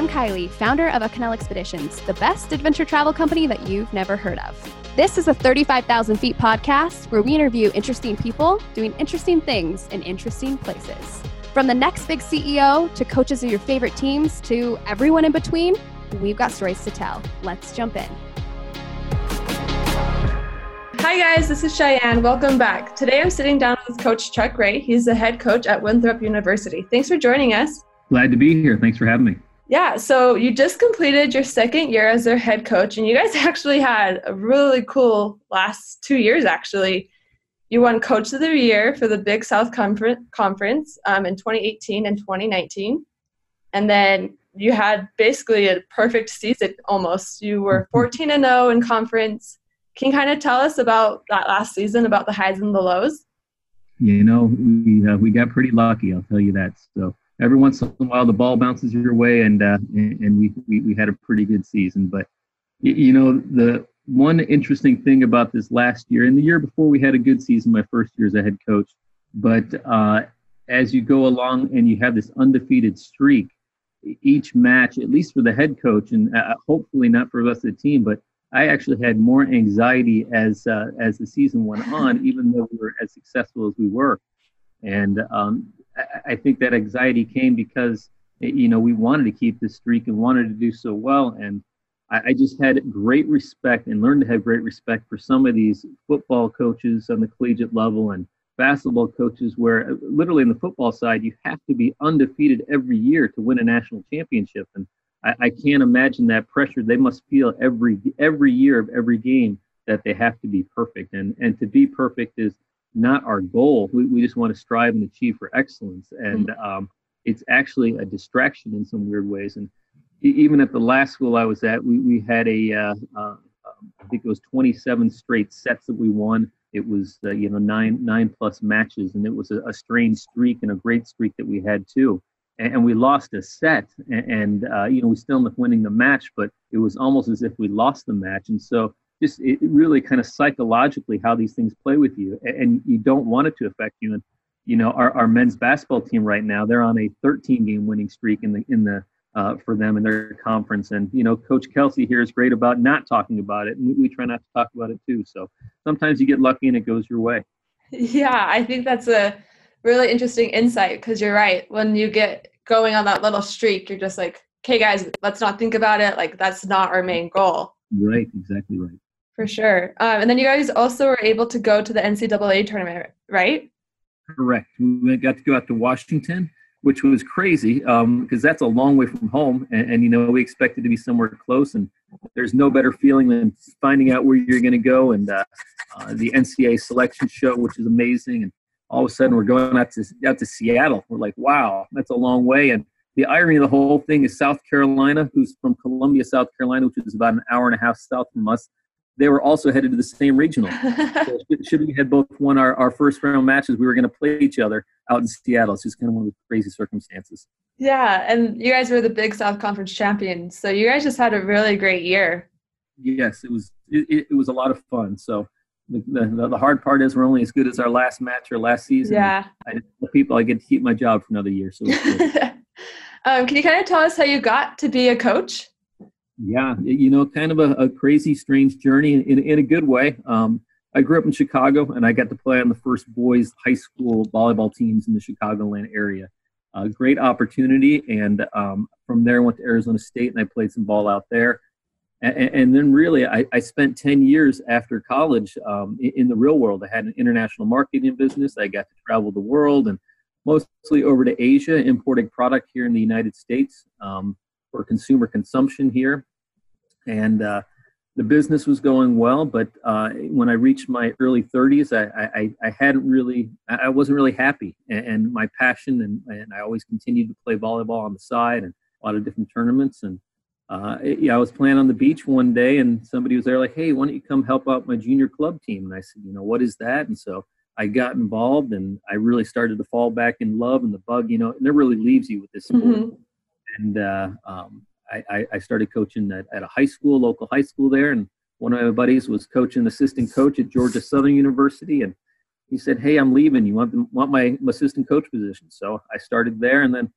I'm Kylie, founder of Acanela Expeditions, the best adventure travel company that you've never heard of. This is a 35,000 feet podcast where we interview interesting people doing interesting things in interesting places. From the next big CEO to coaches of your favorite teams to everyone in between, we've got stories to tell. Let's jump in. Hi, guys, this is Cheyenne. Welcome back. Today I'm sitting down with Coach Chuck Rey. He's the head coach at Winthrop University. Thanks for joining us. Glad to be here. Thanks for having me. Yeah, so you just completed your second year as their head coach, and you guys actually had a really cool last two years, actually. You won Coach of the Year for the Big South Conference um, in 2018 and 2019. And then you had basically a perfect season almost. You were 14 and 0 in conference, can you kind of tell us about that last season, about the highs and the lows? You know, we uh, we got pretty lucky. I'll tell you that. So every once in a while, the ball bounces your way, and uh, and we, we we had a pretty good season. But you know, the one interesting thing about this last year and the year before, we had a good season. My first year as a head coach, but uh, as you go along and you have this undefeated streak, each match, at least for the head coach, and uh, hopefully not for the rest of the team, but I actually had more anxiety as uh, as the season went on, even though we were as successful as we were. And um, I, think that anxiety came because you know we wanted to keep this streak and wanted to do so well. And I, I, just had great respect and learned to have great respect for some of these football coaches on the collegiate level and basketball coaches, where uh, literally in the football side you have to be undefeated every year to win a national championship. And I, I can't imagine that pressure they must feel every every year of every game that they have to be perfect. And and to be perfect is not our goal. We, we just want to strive and achieve for excellence. And mm-hmm. um, it's actually a distraction in some weird ways. And even at the last school I was at, we, we had a uh, uh, I think it was 27 straight sets that we won. It was uh, you know nine nine plus matches, and it was a, a strange streak and a great streak that we had too and we lost a set and, uh, you know we still ended up winning the match but it was almost as if we lost the match and so just it really kind of psychologically how these things play with you and you don't want it to affect you and you know our, our men's basketball team right now they're on a 13 game winning streak in the in the uh, for them in their conference and you know coach kelsey here is great about not talking about it and we, we try not to talk about it too so sometimes you get lucky and it goes your way yeah i think that's a really interesting insight because you're right when you get going on that little streak, you're just like, okay, guys, let's not think about it. Like, that's not our main goal. Right, exactly right. For sure. Um, and then you guys also were able to go to the NCAA tournament, right? Correct. We got to go out to Washington, which was crazy because um, that's a long way from home. And, and, you know, we expected to be somewhere close. And there's no better feeling than finding out where you're going to go. And uh, uh, the NCAA selection show, which is amazing. And all of a sudden we're going out to out to Seattle. We're like, wow, that's a long way. And the irony of the whole thing is South Carolina, who's from Columbia, South Carolina, which is about an hour and a half south from us, they were also headed to the same regional. so should we had both won our, our first round matches, we were going to play each other out in Seattle. It's just kind of one of the crazy circumstances. Yeah, and you guys were the Big South Conference champions, so you guys just had a really great year. Yes, it was. It, it was a lot of fun. So the, the, the, hard part is we're only as good as our last match or last season. Yeah. I tell people I get to keep my job for another year. So um, can you kind of tell us how you got to be a coach? Yeah, you know, kind of a, a crazy, strange journey in, in a good way. Um, I grew up in Chicago and I got to play on the first boys high school volleyball teams in the Chicagoland area. A great opportunity. And um, from there, I went to Arizona State and I played some ball out there and, and then really I, I, spent 10 years after college um, in, in, the real world i had an international marketing business i got to travel the world and mostly over to asia importing product here in the united states um, for consumer consumption here and uh, the business was going well but uh, when i reached my early 30s i, I, I hadn't really i wasn't really happy and, and my passion and, and i always continued to play volleyball on the side and a lot of different tournaments and uh, yeah, I was playing on the beach one day and somebody was there like, hey, why don't you come help out my junior club team? And I said, you know, what is that? And so I got involved and I really started to fall back in love and the bug, you know, and it really leaves you with this sport. Mm-hmm. And uh, um, I, I, started coaching at, at a high school, local high school there. And one of my buddies was coaching assistant coach at Georgia Southern University. And he said, hey, I'm leaving. You want, want my assistant coach position? So I started there and then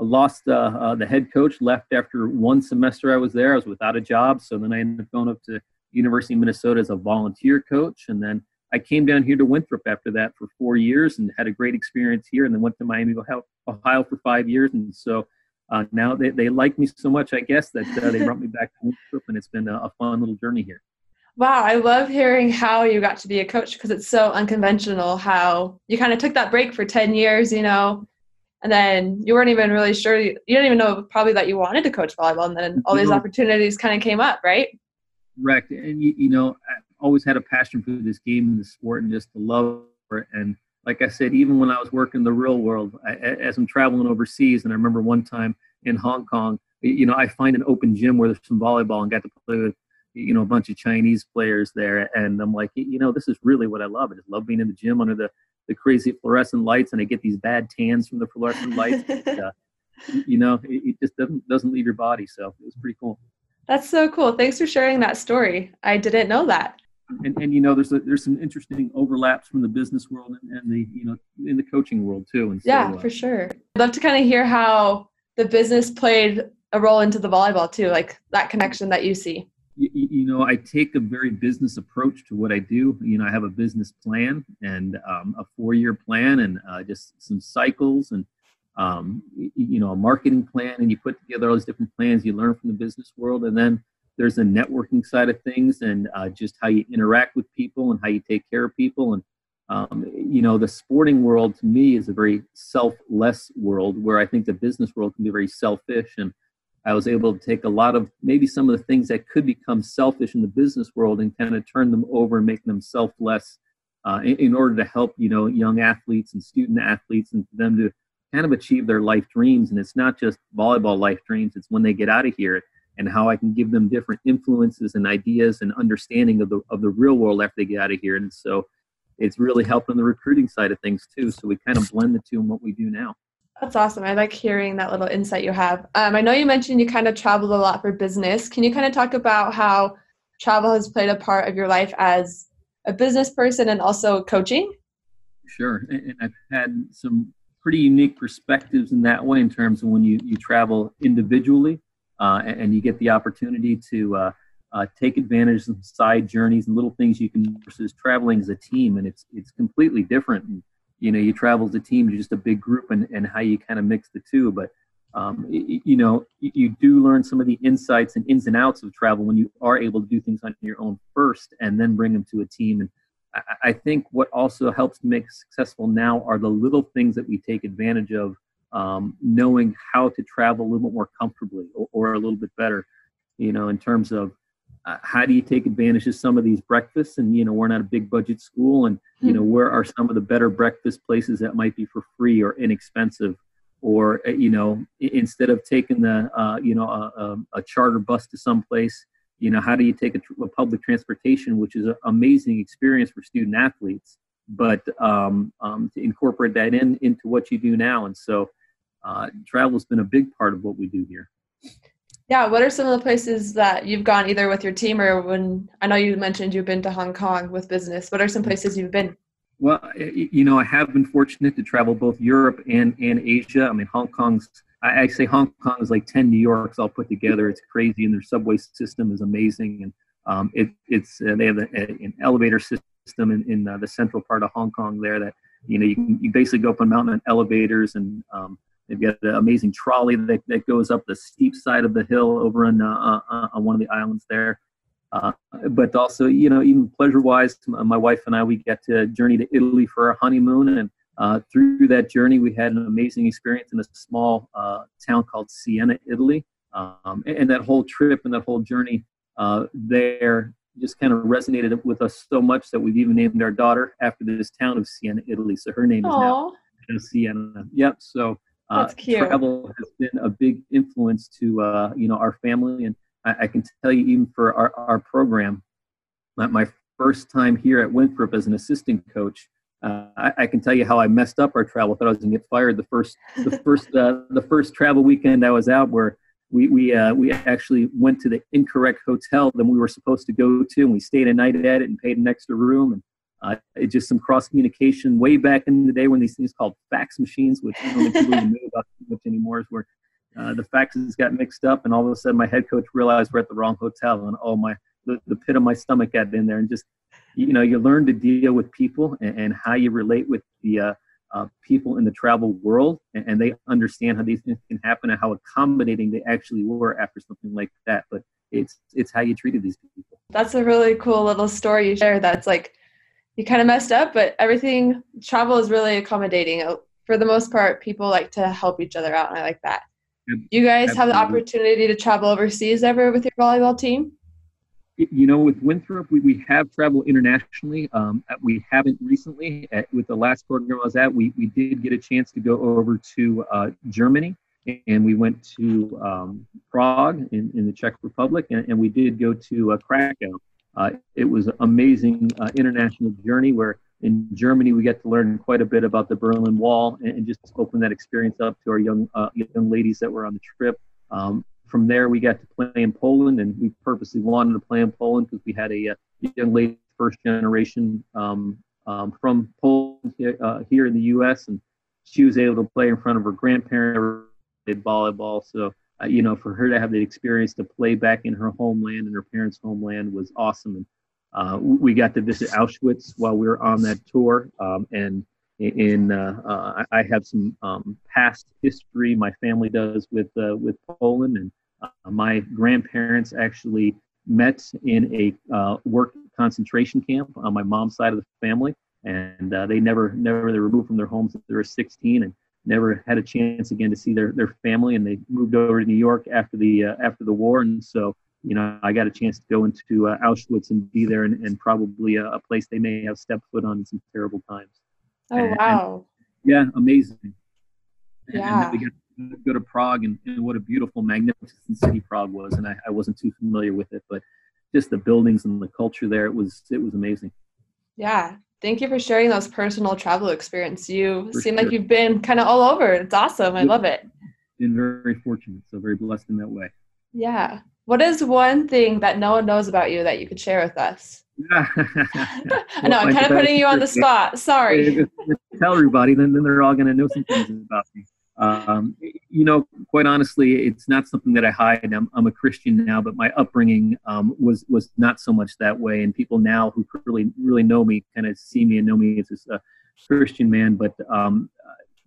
I lost uh, uh, the head coach, left after one semester I was there. I was without a job. So then I ended up going up to University of Minnesota as a volunteer coach. And then I came down here to Winthrop after that for four years and had a great experience here and then went to Miami, Ohio for five years. And so uh, now they, they like me so much, I guess, that uh, they brought me back to Winthrop and it's been a, a fun little journey here. Wow, I love hearing how you got to be a coach because it's so unconventional how you kind of took that break for 10 years, you know, and then you weren't even really sure, you didn't even know probably that you wanted to coach volleyball, and then all these opportunities kind of came up, right? Correct. And, you, you know, I always had a passion for this game and the sport and just the love for it. And like I said, even when I was working the real world, I, as I'm traveling overseas, and I remember one time in Hong Kong, you know, I find an open gym where there's some volleyball and got to play with you know a bunch of Chinese players there, and I'm like, you know, this is really what I love. I just love being in the gym under the the crazy fluorescent lights, and I get these bad tans from the fluorescent lights. uh, you know, it, it, just doesn't doesn't leave your body, so it was pretty cool. That's so cool. Thanks for sharing that story. I didn't know that. And, and you know, there's a, there's some interesting overlaps from the business world and, and the you know in the coaching world too. And so, yeah, uh, for sure. I'd love to kind of hear how the business played a role into the volleyball too, like that connection that you see you, you, know, I take a very business approach to what I do. You know, I have a business plan and um, a four-year plan, and uh, just some cycles, and um, you know, a marketing plan. And you put together all these different plans. You learn from the business world, and then there's a networking side of things, and uh, just how you interact with people and how you take care of people. And um, you know, the sporting world to me is a very selfless world, where I think the business world can be very selfish and I was able to take a lot of maybe some of the things that could become selfish in the business world and kind of turn them over and make them selfless uh, in, in, order to help you know young athletes and student athletes and for them to kind of achieve their life dreams. And it's not just volleyball life dreams; it's when they get out of here and how I can give them different influences and ideas and understanding of the of the real world after they get out of here. And so it's really helping the recruiting side of things too. So we kind of blend the two in what we do now. That's awesome. I like hearing that little insight you have. Um, I know you mentioned you kind of traveled a lot for business. Can you kind of talk about how travel has played a part of your life as a business person and also coaching? Sure. And I've had some pretty unique perspectives in that way in terms of when you, you travel individually uh, and you get the opportunity to uh, uh, take advantage of side journeys and little things you can versus traveling as a team. And it's, it's completely different. And, you know you travel as a team you're just a big group and, and how you kind of mix the two but um, you, know you do learn some of the insights and ins and outs of travel when you are able to do things on your own first and then bring them to a team and I think what also helps make successful now are the little things that we take advantage of um, knowing how to travel a little bit more comfortably or, or a little bit better you know in terms of uh, how do you take advantage of some of these breakfasts? And you know we're not a big budget school and you know where are some of the better breakfast places that might be for free or inexpensive? Or uh, you know instead of taking the uh, you know a, a, charter bus to some place you know how do you take a, a public transportation which is an amazing experience for student athletes but um, um, to incorporate that in into what you do now? And so uh, travel has been a big part of what we do here yeah, what are some of the places that you've gone either with your team or when I know you mentioned you've been to Hong Kong with business. What are some places you've been? Well, you know, I have been fortunate to travel both Europe and, and Asia. I mean, Hong Kong's, I, say Hong Kong is like 10 New Yorks all put together. It's crazy, and their subway system is amazing. And um, it, it's, uh, they have a, an elevator system in, in uh, the central part of Hong Kong there that, you know, you can you basically go up on mountain elevators and um, They've got an amazing trolley that, that goes up the steep side of the hill over on, uh, uh, on one of the islands there. Uh, but also, you know, even pleasure-wise, my wife and I, we get to journey to Italy for our honeymoon, and uh, through that journey, we had an amazing experience in a small uh, town called Siena, Italy. Um, and, and, that whole trip and that whole journey uh, there just kind of resonated with us so much that we've even named our daughter after this town of Siena, Italy. So her name Aww. is now Siena. Yep. So uh, That's cute. Travel has been a big influence to uh, you know our family, and I, I, can tell you even for our, our program, my, my first time here at Winthrop as an assistant coach, uh, I, I, can tell you how I messed up our travel. I Thought I was going to get fired the first the first uh, the first travel weekend I was out where we we uh, we actually went to the incorrect hotel than we were supposed to go to, and we stayed a night at it and paid an extra room. And uh, it's just some cross communication way back in the day when these things called fax machines, which I don't think people know about much anymore, is where uh, the faxes got mixed up, and all of a sudden my head coach realized we're at the wrong hotel, and oh my, the, the pit of my stomach got in there, and just you know you learn to deal with people and, and how you relate with the uh, uh, people in the travel world, and, and, they understand how these things can happen and how accommodating they actually were after something like that. But it's it's how you treated these people. That's a really cool little story you share. That's like you kind of messed up, but everything travel is really accommodating. Uh, for the most part, people like to help each other out, and I like that. You guys Absolutely. have the opportunity to travel overseas ever with your volleyball team? You know, with Winthrop, we, we have traveled internationally. Um, we haven't recently. At, with the last program I was at, we, we did get a chance to go over to uh, Germany and we went to um, Prague in, in the Czech Republic, and, and we did go to uh, Krakow. Uh, it was an amazing uh, international journey where in Germany we get to learn quite a bit about the Berlin Wall and, and just open that experience up to our young uh, young ladies that were on the trip. Um, from there, we got to play in Poland, and we purposely wanted to play in Poland because we had a, a, uh, young lady, first generation um, um, from Poland here, uh, in the U.S., and she was able to play in front of her grandparents, volleyball. So uh, you know, for her to have the experience to play back in her homeland and her parents' homeland was awesome. And uh, we got to visit Auschwitz while we were on that tour. Um, and in uh, uh, I have some um, past history. My family does with uh, with Poland, and uh, my grandparents actually met in a work concentration camp on my mom's side of the family, and they never never they were removed from their homes. They were 16, and never had a chance again to see their, their family and they moved over to New York after the uh, after the war and so you know I got a chance to go into uh, Auschwitz and be there and, and probably a, a, place they may have stepped foot on in some terrible times. Oh and, wow! And, yeah, amazing. Yeah. We got to go to Prague and, and, what a beautiful, magnificent city Prague was, and I, I wasn't too familiar with it, but just the buildings and the culture there, it was it was amazing. Yeah, Thank you for sharing those personal travel experience. You for seem sure. like you've been kind of all over. It's awesome. I love it. Been very fortunate, so very blessed in that way. Yeah. What is one thing that no one knows about you that you could share with us? I know I'm kind of putting you on the spot. Sorry. Tell everybody, then, then they're all going to know some things about me. Um, you know, quite honestly, it's not something that I hide. I'm, I'm a Christian now, but my upbringing um, was was not so much that way. And people now who really really know me kind of see me and know me as a Christian man. But um,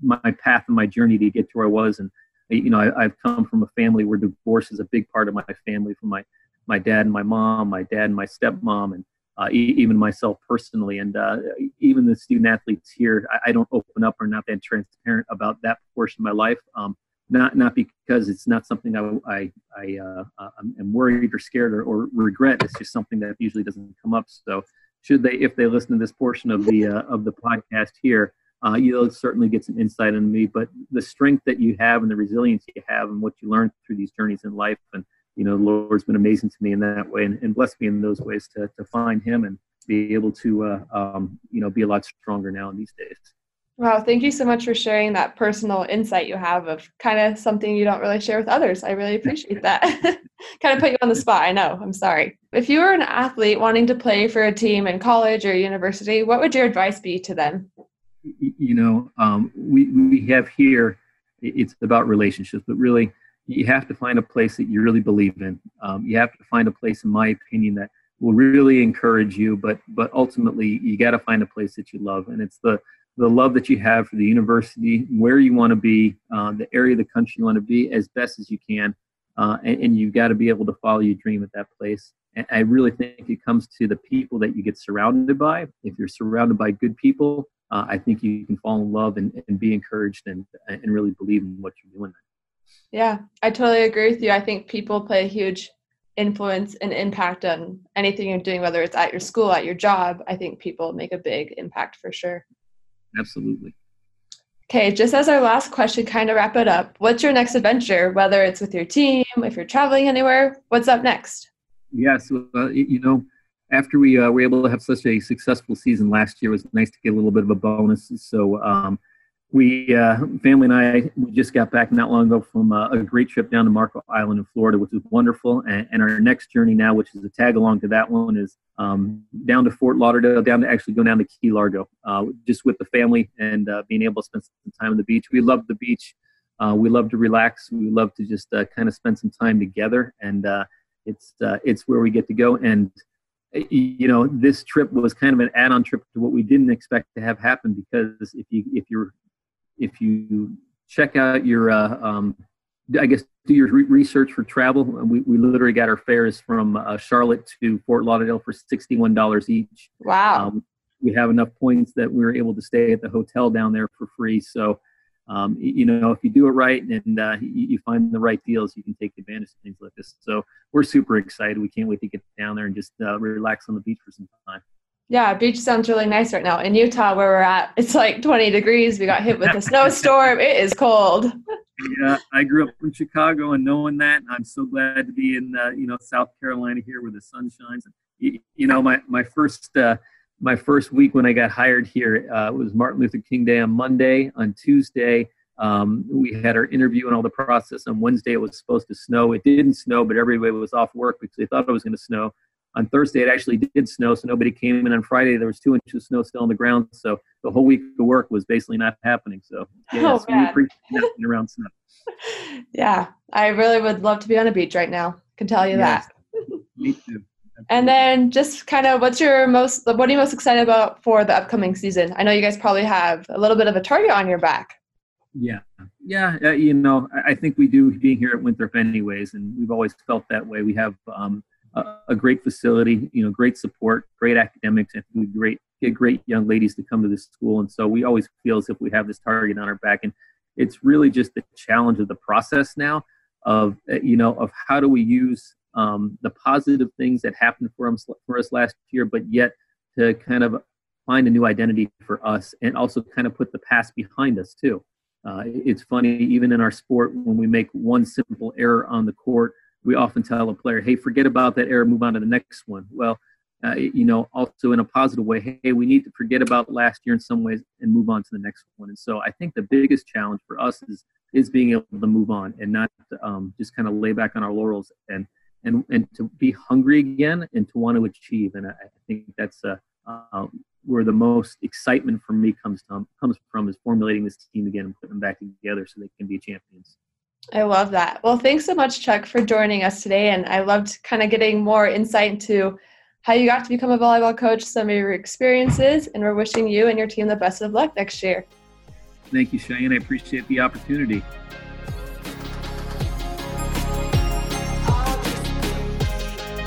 my path and my journey to get to where I was, and you know, I, I've come from a family where divorce is a big part of my family. From my my dad and my mom, my dad and my stepmom, and uh, e- even myself personally, and uh, even the student athletes here, I, I, don't open up or not that transparent about that portion of my life. Um, not not because it's not something I I, I uh, am worried or scared or, or, regret. It's just something that usually doesn't come up. So should they, if they listen to this portion of the uh, of the podcast here, uh, you'll certainly get some insight into me. But the strength that you have and the resilience you have and what you learn through these journeys in life and you know, the Lord's been amazing to me in that way and, and blessed me in those ways to, to find him and be able to, uh, um, you know, be a lot stronger now in these days. Wow, thank you so much for sharing that personal insight you have of kind of something you don't really share with others. I really appreciate that. kind of put you on the spot. I know. I'm sorry. If you were an athlete wanting to play for a team in college or university, what would your advice be to them? You know, um, we, we have here, it's about relationships, but really, you have to find a place that you really believe in. Um, you have to find a place, in my opinion, that will really encourage you. But but ultimately, you got to find a place that you love, and it's the the love that you have for the university, where you want to be, uh, the area of the country you want to be, as best as you can, uh, and, and you've got to be able to follow your dream at that place. And I really think it comes to the people that you get surrounded by. If you're surrounded by good people, uh, I think you can fall in love and, and be encouraged and and really believe in what you're doing. Yeah, I totally agree with you. I think people play a huge influence and impact on anything you're doing, whether it's at your school, at your job. I think people make a big impact for sure. Absolutely. Okay, just as our last question, kind of wrap it up. What's your next adventure? Whether it's with your team, if you're traveling anywhere, what's up next? Yeah, so uh, you know, after we uh, were able to have such a successful season last year, it was nice to get a little bit of a bonus. So um, we uh, family and I we just got back not long ago from uh, a great trip down to Marco Island in Florida, which was wonderful. And, and, our next journey now, which is a tag along to that one, is um, down to Fort Lauderdale, down to actually go down to Key Largo, uh, just with the family and uh, being able to spend some time on the beach. We love the beach. Uh, we love to relax. We love to just uh, kind of spend some time together, and it's it's where we get to go. And you know, this trip was kind of an add-on trip to what we didn't expect to have happen because if you if you're if you check out your, uh, um, I guess, do your re- research for travel. We, we literally got our fares from uh, Charlotte to Fort Lauderdale for $61 each. Wow. Um, we have enough points that we were able to stay at the hotel down there for free. So, um, you know, if you do it right and uh, you, you, find the right deals, you can take advantage of things like this. So we're super excited. We can't wait to get down there and just uh, relax on the beach for some time. Yeah, beach sounds really nice right now. In Utah, where we're at, it's like 20 degrees. We got hit with a snowstorm. It is cold. Yeah, I grew up in Chicago, and knowing that, I'm so glad to be in uh, you know South Carolina here, where the sun shines. You, you know, my my first uh, my first week when I got hired here uh, was Martin Luther King Day on Monday. On Tuesday, um, we had our interview and all the process. On Wednesday, it was supposed to snow. It didn't snow, but everybody was off work because they thought it was going to snow on Thursday it actually did snow, so nobody came in. On Friday there was two inches of snow still on the ground, so the whole week of work was basically not happening. So yeah, oh, we appreciate around snow. Yeah, I really would love to be on a beach right now. Can tell you yes. that. Me too. And then just kind of what's your most what are you most excited about for the upcoming season? I know you guys probably have a little bit of a target on your back. Yeah, yeah, uh, you know, I think we do being here at Winthrop anyways, and we've always felt that way. We have um, a, great facility, you know, great support, great academics, and great get great young ladies to come to this school. And so we always feel as if we have this target on our back. And it's really just the challenge of the process now of uh, you know of how do we use um, the positive things that happened for us for us last year, but yet to kind of find a new identity for us and also kind of put the past behind us too. Uh, it's funny, even in our sport, when we make one simple error on the court, we often tell a player, hey, forget about that error, move on to the next one. Well, uh, you know, also in a positive way, hey, we need to forget about last year in some ways and move on to the next one. And so I think the biggest challenge for us is is being able to move on and not um, just kind of lay back on our laurels and and and to be hungry again and to want to achieve. And I, I think that's uh, uh, where the most excitement for me comes from comes from is formulating this team again and putting them back together so they can be champions. I love that. Well, thanks so much, Chuck, for joining us today. And I loved kind of getting more insight into how you got to become a volleyball coach, some of your experiences, and we're wishing you and your team the best of luck next year. Thank you, Cheyenne. I appreciate the opportunity.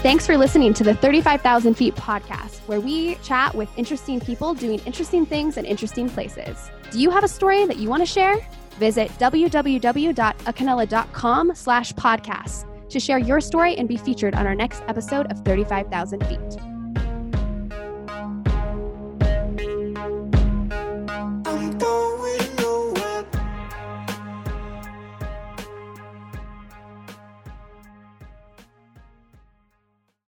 Thanks for listening to the 35,000 Feet podcast, where we chat with interesting people doing interesting things in interesting places. Do you have a story that you want to share? Visit www.acanela.com slash podcasts to share your story and be featured on our next episode of 35,000 Feet.